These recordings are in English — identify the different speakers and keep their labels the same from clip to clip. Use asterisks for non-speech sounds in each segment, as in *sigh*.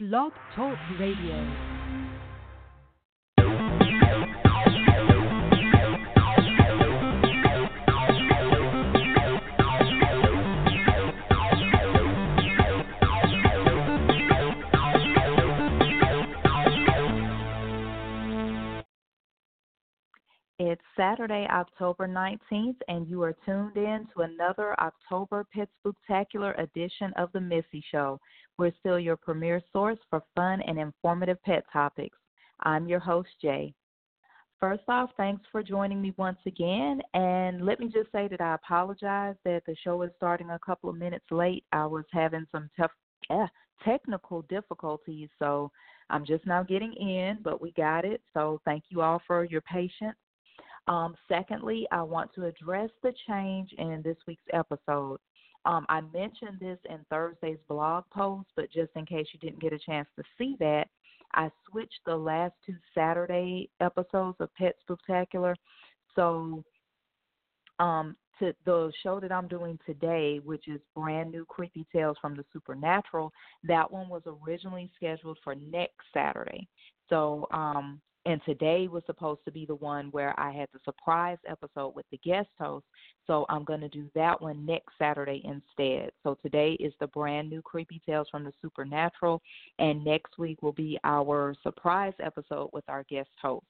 Speaker 1: Blog Talk Radio.
Speaker 2: Saturday, October 19th, and you are tuned in to another October Pet Spooktacular edition of The Missy Show. We're still your premier source for fun and informative pet topics. I'm your host, Jay. First off, thanks for joining me once again. And let me just say that I apologize that the show is starting a couple of minutes late. I was having some tough eh, technical difficulties, so I'm just now getting in, but we got it. So thank you all for your patience. Um, secondly, I want to address the change in this week's episode. Um, I mentioned this in Thursday's blog post, but just in case you didn't get a chance to see that, I switched the last two Saturday episodes of Pet Spooktacular. So, um, to the show that I'm doing today, which is brand new creepy tales from the supernatural, that one was originally scheduled for next Saturday. So, um, and today was supposed to be the one where I had the surprise episode with the guest host. So I'm going to do that one next Saturday instead. So today is the brand new Creepy Tales from the Supernatural, and next week will be our surprise episode with our guest host.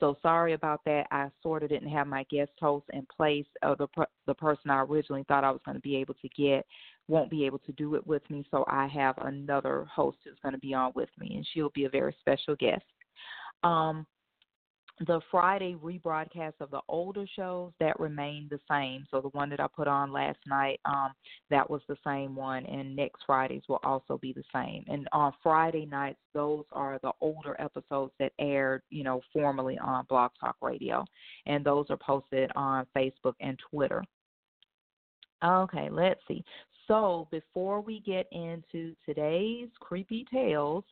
Speaker 2: So sorry about that. I sort of didn't have my guest host in place. The the person I originally thought I was going to be able to get won't be able to do it with me. So I have another host who's going to be on with me, and she'll be a very special guest. Um, the Friday rebroadcast of the older shows that remained the same. So the one that I put on last night, um, that was the same one, and next Fridays will also be the same. And on Friday nights, those are the older episodes that aired, you know, formerly on Blog Talk Radio, and those are posted on Facebook and Twitter. Okay, let's see. So before we get into today's creepy tales,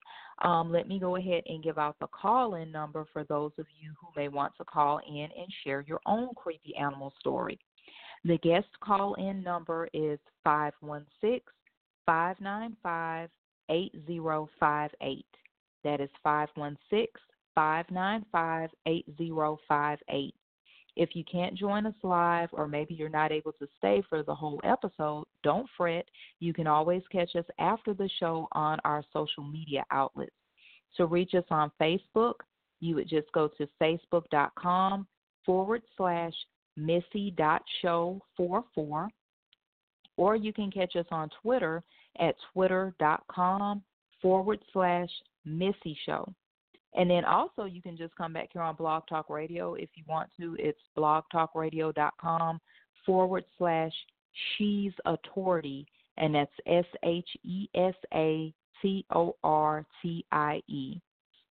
Speaker 2: um, let me go ahead and give out the call in number for those of you who may want to call in and share your own creepy animal story. The guest call in number is 516 595 8058. That is 516 595 8058. If you can't join us live, or maybe you're not able to stay for the whole episode, don't fret. You can always catch us after the show on our social media outlets. To reach us on Facebook, you would just go to facebook.com forward slash missy.show44, or you can catch us on Twitter at twitter.com forward slash missy show. And then also you can just come back here on Blog Talk Radio if you want to. It's blogtalkradio.com forward slash she's a tortie, and that's S H E S A T O R T I E.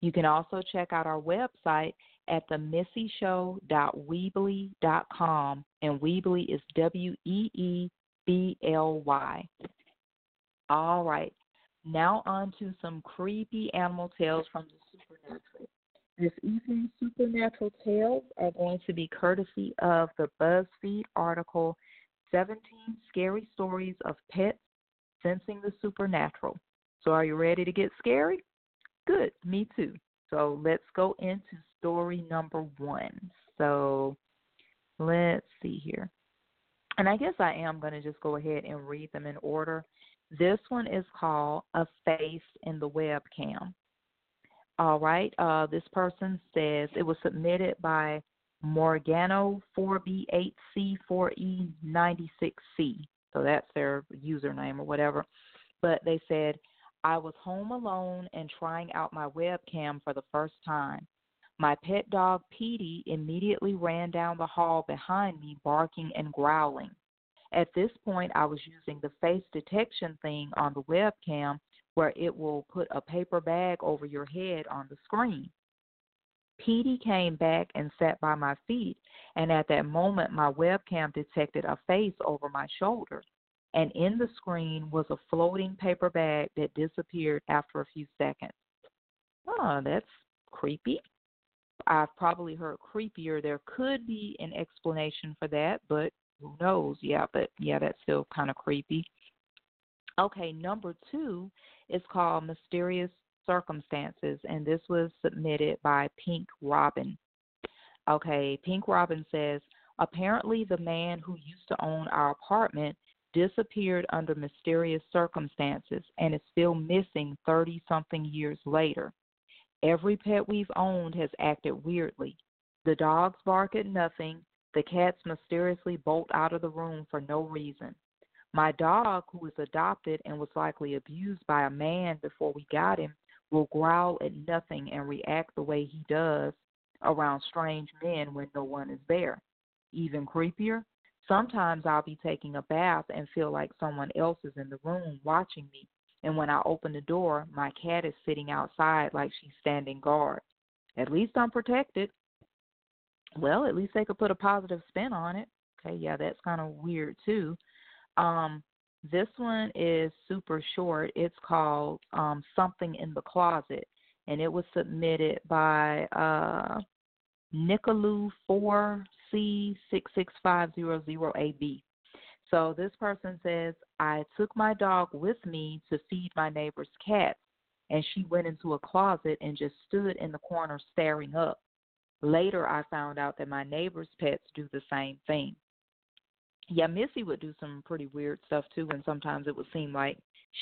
Speaker 2: You can also check out our website at themissyshow.weebly.com, and Weebly is W E E B L Y. All right, now on to some creepy animal tales from the supernatural. This evening's supernatural tales are going to be courtesy of the BuzzFeed article 17 Scary Stories of Pets Sensing the Supernatural. So, are you ready to get scary? Good, me too. So, let's go into story number one. So, let's see here. And I guess I am going to just go ahead and read them in order. This one is called A Face in the Webcam. All right. Uh, this person says it was submitted by Morgano 4B8C4E96C. So that's their username or whatever. But they said, I was home alone and trying out my webcam for the first time. My pet dog Petey immediately ran down the hall behind me, barking and growling. At this point, I was using the face detection thing on the webcam where it will put a paper bag over your head on the screen. Petey came back and sat by my feet, and at that moment, my webcam detected a face over my shoulder. And in the screen was a floating paper bag that disappeared after a few seconds. Oh, that's creepy. I've probably heard creepier. There could be an explanation for that, but who knows? Yeah, but yeah, that's still kind of creepy. Okay, number two is called Mysterious Circumstances, and this was submitted by Pink Robin. Okay, Pink Robin says apparently the man who used to own our apartment disappeared under mysterious circumstances and is still missing 30 something years later. Every pet we've owned has acted weirdly. The dogs bark at nothing, the cats mysteriously bolt out of the room for no reason. My dog, who was adopted and was likely abused by a man before we got him, will growl at nothing and react the way he does around strange men when no one is there. Even creepier, sometimes I'll be taking a bath and feel like someone else is in the room watching me. And when I open the door, my cat is sitting outside like she's standing guard. At least I'm protected. Well, at least they could put a positive spin on it. Okay, yeah, that's kind of weird too. Um, this one is super short. It's called um, Something in the Closet, and it was submitted by uh, Nicoloo4C66500AB. So this person says, I took my dog with me to feed my neighbor's cats, and she went into a closet and just stood in the corner staring up. Later, I found out that my neighbor's pets do the same thing yeah, Missy would do some pretty weird stuff too, and sometimes it would seem like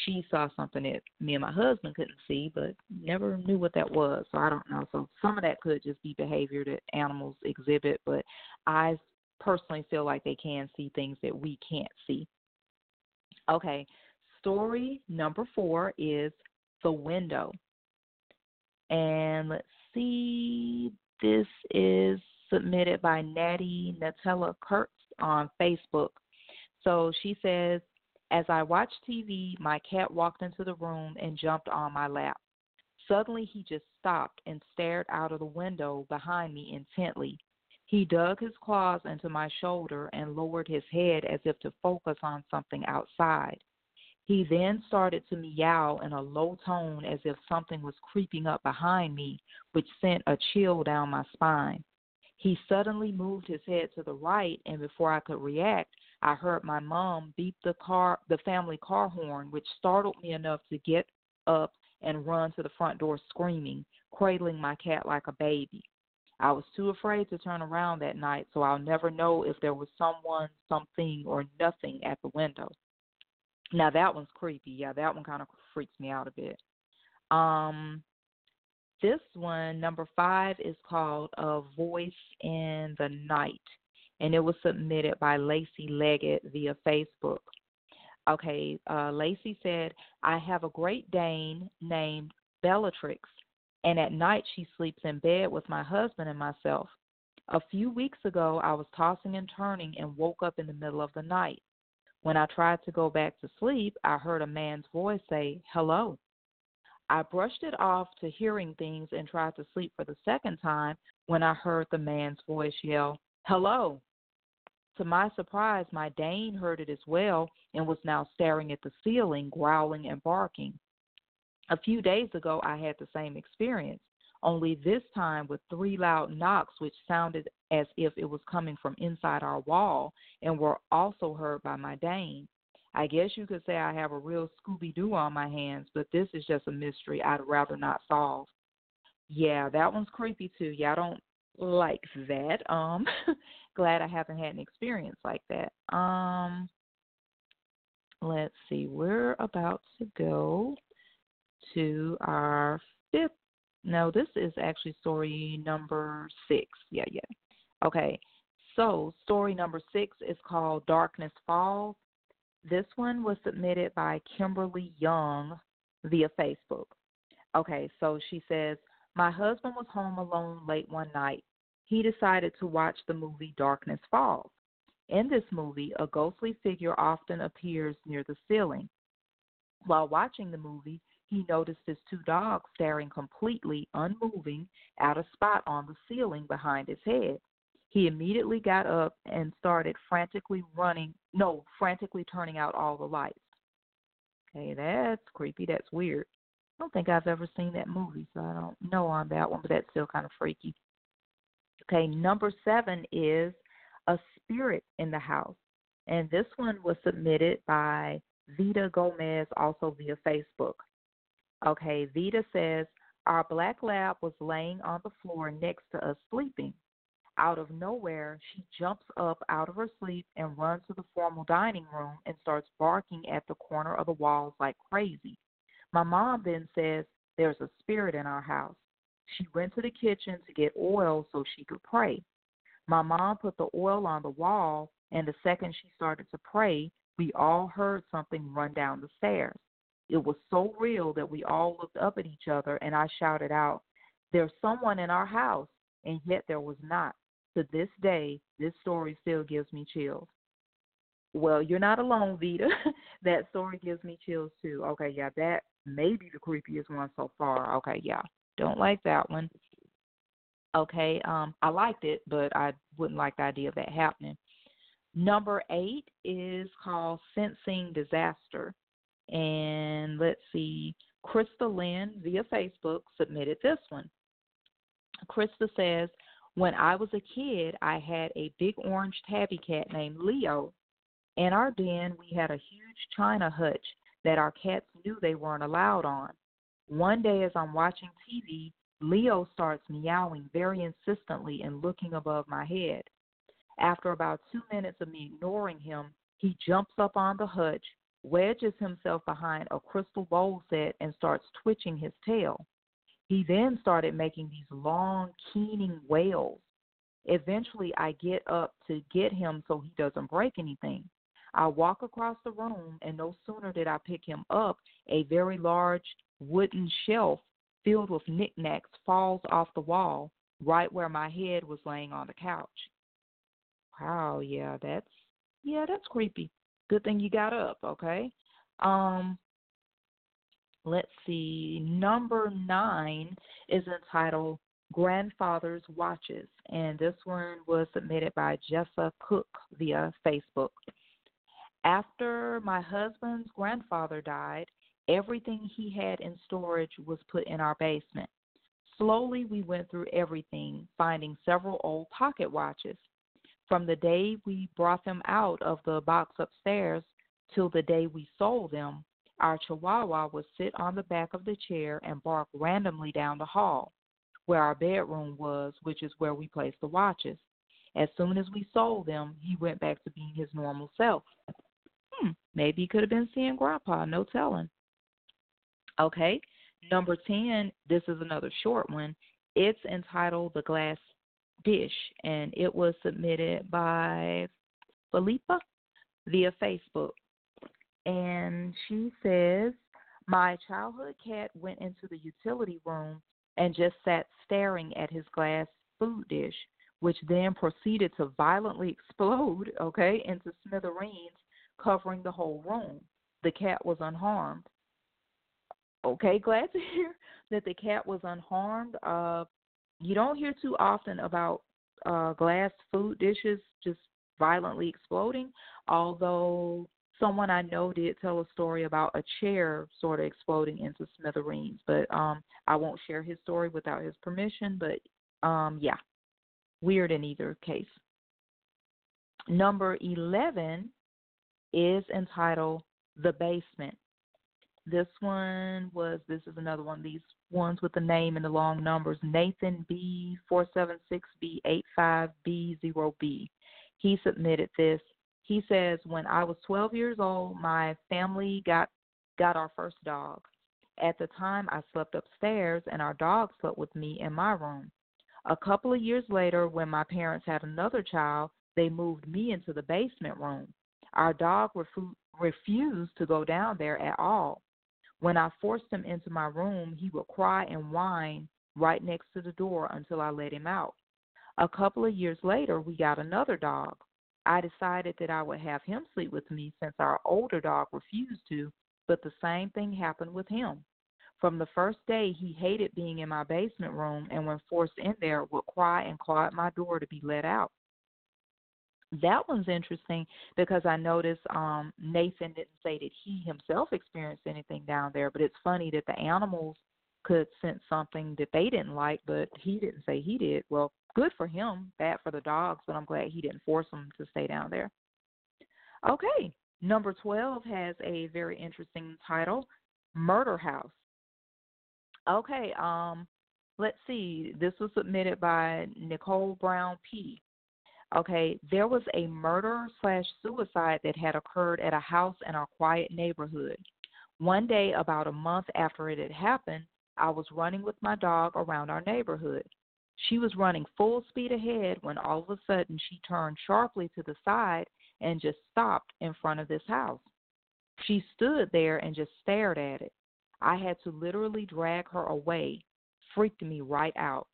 Speaker 2: she saw something that me and my husband couldn't see, but never knew what that was. So I don't know. So some of that could just be behavior that animals exhibit, but I personally feel like they can see things that we can't see. Okay, story number four is the window. And let's see, this is submitted by Natty Nutella Kurtz on Facebook. So she says, As I watched TV, my cat walked into the room and jumped on my lap. Suddenly, he just stopped and stared out of the window behind me intently. He dug his claws into my shoulder and lowered his head as if to focus on something outside. He then started to meow in a low tone as if something was creeping up behind me, which sent a chill down my spine. He suddenly moved his head to the right, and before I could react, I heard my mom beep the car, the family car horn, which startled me enough to get up and run to the front door screaming, cradling my cat like a baby. I was too afraid to turn around that night, so I'll never know if there was someone, something, or nothing at the window. Now that one's creepy. Yeah, that one kind of freaks me out a bit. Um, this one, number five, is called A Voice in the Night, and it was submitted by Lacey Leggett via Facebook. Okay, uh, Lacey said, I have a Great Dane named Bellatrix, and at night she sleeps in bed with my husband and myself. A few weeks ago, I was tossing and turning and woke up in the middle of the night. When I tried to go back to sleep, I heard a man's voice say, Hello. I brushed it off to hearing things and tried to sleep for the second time when I heard the man's voice yell, Hello. To my surprise, my Dane heard it as well and was now staring at the ceiling, growling and barking. A few days ago, I had the same experience, only this time with three loud knocks, which sounded as if it was coming from inside our wall and were also heard by my Dane. I guess you could say I have a real Scooby Doo on my hands, but this is just a mystery I'd rather not solve. Yeah, that one's creepy too. Yeah, I don't like that. Um *laughs* glad I haven't had an experience like that. Um let's see, we're about to go to our fifth no, this is actually story number six. Yeah, yeah. Okay. So story number six is called Darkness Falls this one was submitted by Kimberly Young via Facebook. Okay, so she says, My husband was home alone late one night. He decided to watch the movie Darkness Falls. In this movie, a ghostly figure often appears near the ceiling. While watching the movie, he noticed his two dogs staring completely unmoving at a spot on the ceiling behind his head. He immediately got up and started frantically running, no, frantically turning out all the lights. Okay, that's creepy. That's weird. I don't think I've ever seen that movie, so I don't know on that one, but that's still kind of freaky. Okay, number seven is A Spirit in the House. And this one was submitted by Vita Gomez, also via Facebook. Okay, Vita says, Our black lab was laying on the floor next to us sleeping. Out of nowhere, she jumps up out of her sleep and runs to the formal dining room and starts barking at the corner of the walls like crazy. My mom then says, There's a spirit in our house. She went to the kitchen to get oil so she could pray. My mom put the oil on the wall, and the second she started to pray, we all heard something run down the stairs. It was so real that we all looked up at each other, and I shouted out, There's someone in our house, and yet there was not to this day, this story still gives me chills. Well, you're not alone, Vita. *laughs* that story gives me chills too. Okay, yeah, that may be the creepiest one so far. Okay, yeah. Don't like that one. Okay, um, I liked it, but I wouldn't like the idea of that happening. Number eight is called Sensing Disaster. And let's see, Krista Lynn via Facebook submitted this one. Krista says, when I was a kid, I had a big orange tabby cat named Leo. In our den, we had a huge china hutch that our cats knew they weren't allowed on. One day, as I'm watching TV, Leo starts meowing very insistently and looking above my head. After about two minutes of me ignoring him, he jumps up on the hutch, wedges himself behind a crystal bowl set, and starts twitching his tail. He then started making these long, keening wails. Eventually, I get up to get him so he doesn't break anything. I walk across the room, and no sooner did I pick him up, a very large wooden shelf filled with knickknacks falls off the wall right where my head was laying on the couch. Wow, yeah, that's yeah, that's creepy. Good thing you got up, okay? Um let's see, number nine is entitled Grandfather's Watches, and this one was submitted by Jessa Cook via Facebook. After my husband's grandfather died, everything he had in storage was put in our basement. Slowly, we went through everything, finding several old pocket watches. From the day we brought them out of the box upstairs till the day we sold them, our chihuahua would sit on the back of the chair and bark randomly down the hall, where our bedroom was, which is where we placed the watches. As soon as we sold them, he went back to being his normal self. Hmm, maybe he could have been seeing Grandpa, no telling. Okay, number 10, this is another short one. It's entitled The Glass Dish, and it was submitted by Philippa via Facebook and she says, My childhood cat went into the utility room and just sat staring at his glass food dish, which then proceeded to violently explode, *laughs* okay, into smithereens, covering the whole room. The cat was unharmed. Okay, glad to *laughs* hear that the cat was unharmed. Uh, you don't hear too often about uh, glass food dishes just violently exploding, although someone I know did tell a story about a chair sort of exploding into smithereens, but um I won't share his story without his permission, but um yeah. Weird in either case. Number 11 is entitled The Basement. This one was this is another one these ones with the name and the long numbers Nathan B476B85B0B. He submitted this he says, When I was 12 years old, my family got, got our first dog. At the time, I slept upstairs, and our dog slept with me in my room. A couple of years later, when my parents had another child, they moved me into the basement room. Our dog refu- refused to go down there at all. When I forced him into my room, he would cry and whine right next to the door until I let him out. A couple of years later, we got another dog. I decided that I would have him sleep with me since our older dog refused to, but the same thing happened with him. From the first day, he hated being in my basement room and, when forced in there, would cry and claw at my door to be let out. That one's interesting because I noticed um, Nathan didn't say that he himself experienced anything down there, but it's funny that the animals could sense something that they didn't like, but he didn't say he did. Well, good for him, bad for the dogs, but I'm glad he didn't force them to stay down there. Okay, number 12 has a very interesting title Murder House. Okay, um, let's see. This was submitted by Nicole Brown P. Okay, there was a murder slash suicide that had occurred at a house in our quiet neighborhood. One day, about a month after it had happened, I was running with my dog around our neighborhood. She was running full speed ahead when all of a sudden she turned sharply to the side and just stopped in front of this house. She stood there and just stared at it. I had to literally drag her away. Freaked me right out.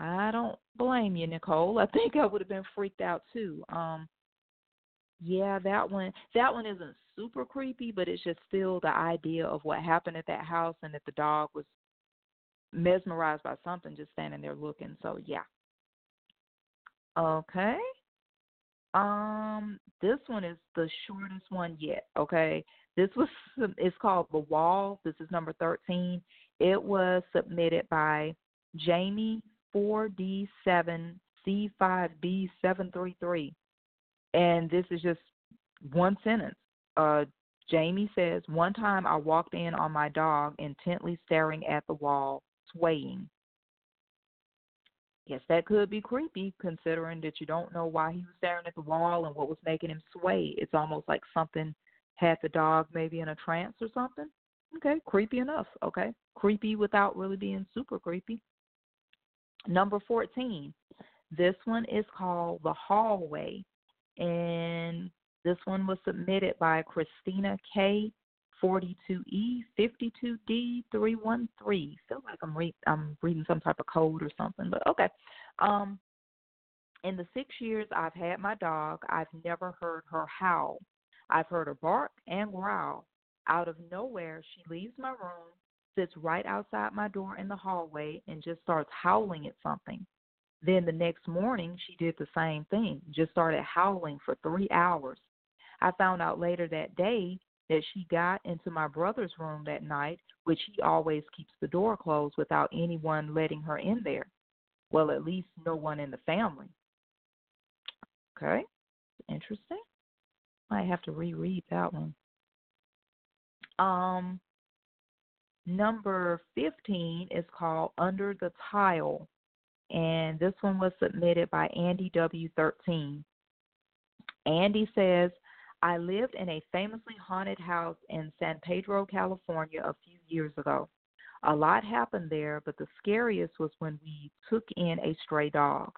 Speaker 2: I don't blame you, Nicole. I *laughs* think I would have been freaked out too. Um yeah, that one that one isn't super creepy, but it's just still the idea of what happened at that house and that the dog was mesmerized by something just standing there looking. So yeah. Okay. Um, this one is the shortest one yet. Okay, this was *laughs* it's called the Wall. This is number thirteen. It was submitted by Jamie four D seven C five B seven three three, and this is just one sentence. Uh, Jamie says, One time I walked in on my dog intently staring at the wall, swaying. Yes, that could be creepy considering that you don't know why he was staring at the wall and what was making him sway. It's almost like something had the dog maybe in a trance or something. Okay, creepy enough. Okay, creepy without really being super creepy. Number 14. This one is called The Hallway. And this one was submitted by Christina K. 42E 52D 313. Feel like I'm read I'm reading some type of code or something, but okay. Um, in the six years I've had my dog, I've never heard her howl. I've heard her bark and growl. Out of nowhere, she leaves my room, sits right outside my door in the hallway, and just starts howling at something. Then the next morning, she did the same thing, just started howling for three hours. I found out later that day that she got into my brother's room that night, which he always keeps the door closed without anyone letting her in there. Well, at least no one in the family. Okay, interesting. I have to reread that one. Um, number 15 is called Under the Tile, and this one was submitted by Andy W13. Andy says, I lived in a famously haunted house in San Pedro, California a few years ago. A lot happened there, but the scariest was when we took in a stray dog.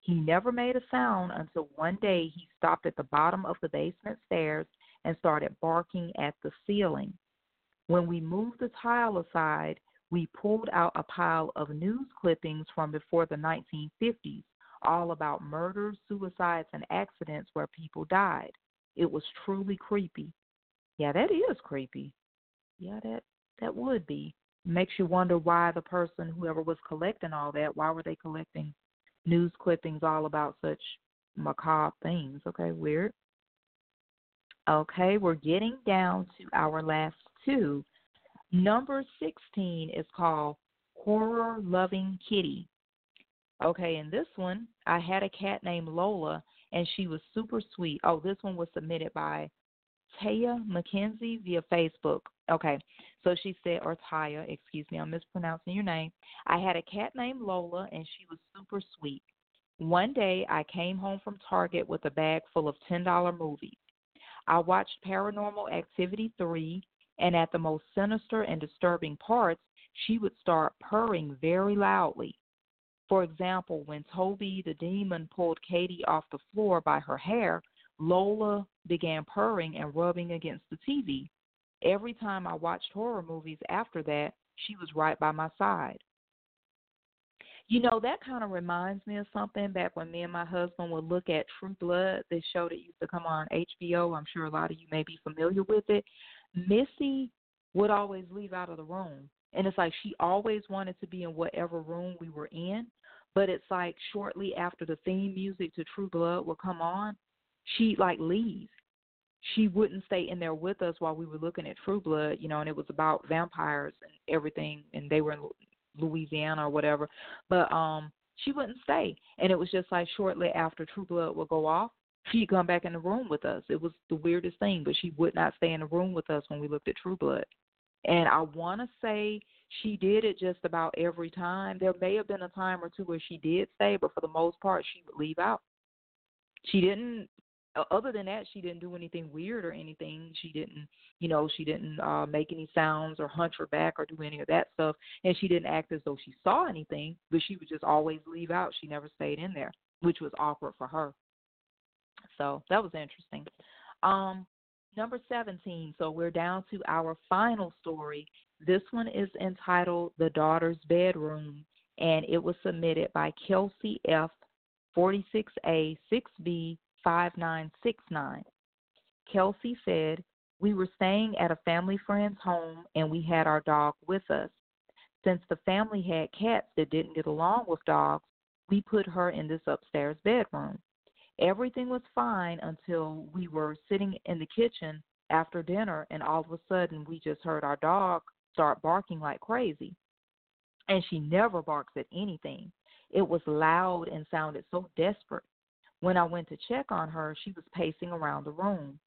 Speaker 2: He never made a sound until one day he stopped at the bottom of the basement stairs and started barking at the ceiling. When we moved the tile aside, we pulled out a pile of news clippings from before the 1950s, all about murders, suicides, and accidents where people died. It was truly creepy. Yeah, that is creepy. Yeah, that that would be. Makes you wonder why the person, whoever was collecting all that, why were they collecting news clippings all about such macabre things? Okay, weird. Okay, we're getting down to our last two. Number 16 is called Horror Loving Kitty. Okay, in this one, I had a cat named Lola, and she was super sweet. Oh, this one was submitted by Taya McKenzie via Facebook. Okay, so she said, or Taya, excuse me, I'm mispronouncing your name. I had a cat named Lola, and she was super sweet. One day, I came home from Target with a bag full of $10 movies. I watched Paranormal Activity 3, and at the most sinister and disturbing parts, she would start purring very loudly. For example, when Toby the demon pulled Katie off the floor by her hair, Lola began purring and rubbing against the TV. Every time I watched horror movies after that, she was right by my side. You know, that kind of reminds me of something back when me and my husband would look at True Blood, this show that used to come on HBO. I'm sure a lot of you may be familiar with it. Missy would always leave out of the room. And it's like she always wanted to be in whatever room we were in. But it's like shortly after the theme music to True Blood would come on, she like leaves. She wouldn't stay in there with us while we were looking at True Blood, you know, and it was about vampires and everything, and they were in Louisiana or whatever. But um, she wouldn't stay, and it was just like shortly after True Blood would go off, she'd come back in the room with us. It was the weirdest thing, but she would not stay in the room with us when we looked at True Blood. And I want to say she did it just about every time. There may have been a time or two where she did stay, but for the most part, she would leave out. She didn't other than that, she didn't do anything weird or anything. She didn't, you know, she didn't uh, make any sounds or hunch her back or do any of that stuff. And she didn't act as though she saw anything, but she would just always leave out. She never stayed in there, which was awkward for her. So that was interesting. Um, number 17. So we're down to our final story. This one is entitled The Daughter's Bedroom, and it was submitted by Kelsey F. 46A 6B 5969. Kelsey said, We were staying at a family friend's home and we had our dog with us. Since the family had cats that didn't get along with dogs, we put her in this upstairs bedroom. Everything was fine until we were sitting in the kitchen after dinner, and all of a sudden we just heard our dog start barking like crazy. And she never barks at anything. It was loud and sounded so desperate. When I went to check on her, she was pacing around the room.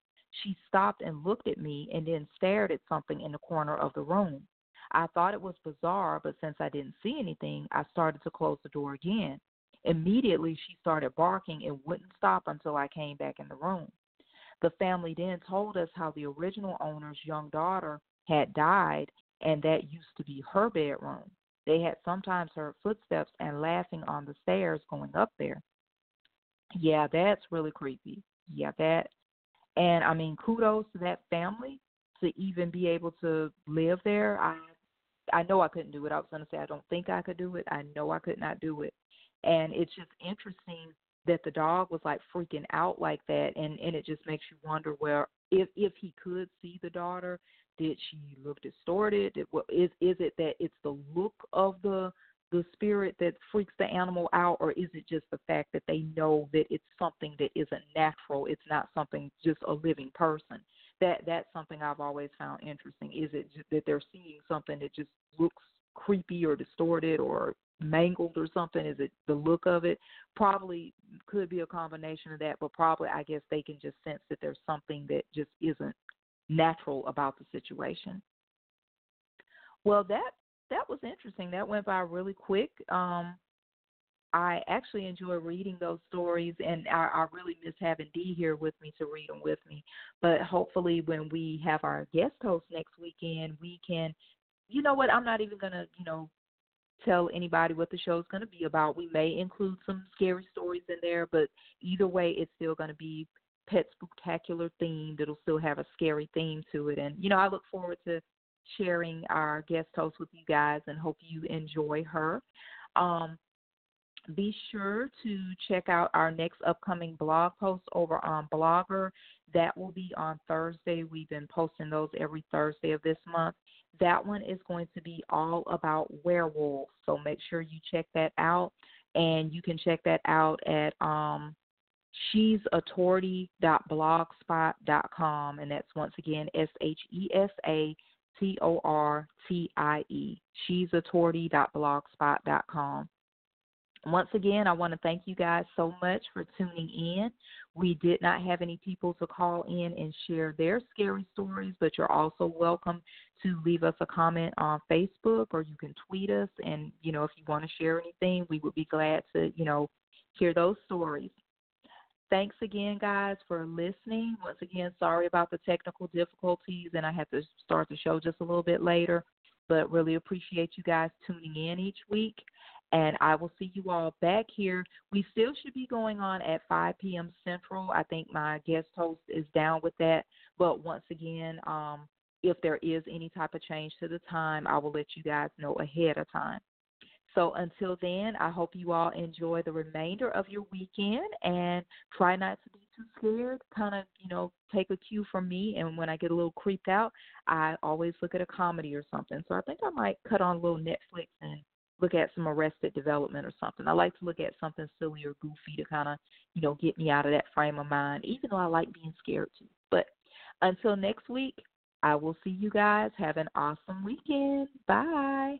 Speaker 2: She stopped and looked at me and then stared at something in the corner of the room. I thought it was bizarre, but since I didn't see anything, I started to close the door again. Immediately, she started barking and wouldn't stop until I came back in the room. The family then told us how the original owner's young daughter had died, and that used to be her bedroom. They had sometimes heard footsteps and laughing on the stairs going up there. Yeah, that's really creepy. Yeah, that and I mean kudos to that family to even be able to live there. I I know I couldn't do it. I was gonna say I don't think I could do it. I know I could not do it. And it's just interesting that the dog was like freaking out like that and and it just makes you wonder where if if he could see the daughter, did she look distorted? Did, is is it that it's the look of the the spirit that freaks the animal out, or is it just the fact that they know that it's something that isn't natural? It's not something just a living person. That that's something I've always found interesting. Is it that they're seeing something that just looks creepy or distorted or mangled or something? Is it the look of it? Probably could be a combination of that, but probably I guess they can just sense that there's something that just isn't natural about the situation. Well, that that was interesting. That went by really quick. Um, I actually enjoy reading those stories, and I, I really miss having Dee here with me to read them with me. But hopefully, when we have our guest host next weekend, we can, you know what? I'm not even gonna, you know, tell anybody what the show's going to be about. We may include some scary stories in there, but either way, it's still going to be pet spooktacular themed. It'll still have a scary theme to it, and you know, I look forward to sharing our guest host with you guys and hope you enjoy her. Um, be sure to check out our next upcoming blog post over on Blogger. That will be on Thursday. We've been posting those every Thursday of this month. That one is going to be all about werewolves. So make sure you check that out. And you can check that out at um, she's authority.blogspot.com. And that's once again S H E S A T O R T I E. She's authority.blogspot.com. Once again, I want to thank you guys so much for tuning in. We did not have any people to call in and share their scary stories, but you're also welcome to leave us a comment on Facebook or you can tweet us. And, you know, if you want to share anything, we would be glad to, you know, hear those stories. Thanks again, guys, for listening. Once again, sorry about the technical difficulties, and I had to start the show just a little bit later, but really appreciate you guys tuning in each week. And I will see you all back here. We still should be going on at 5 p.m. Central. I think my guest host is down with that. But once again, um, if there is any type of change to the time, I will let you guys know ahead of time. So until then, I hope you all enjoy the remainder of your weekend and try not to be too scared. Kind of, you know, take a cue from me. And when I get a little creeped out, I always look at a comedy or something. So I think I might cut on a little Netflix and look at some Arrested Development or something. I like to look at something silly or goofy to kind of, you know, get me out of that frame of mind, even though I like being scared too. But until next week, I will see you guys. Have an awesome weekend. Bye.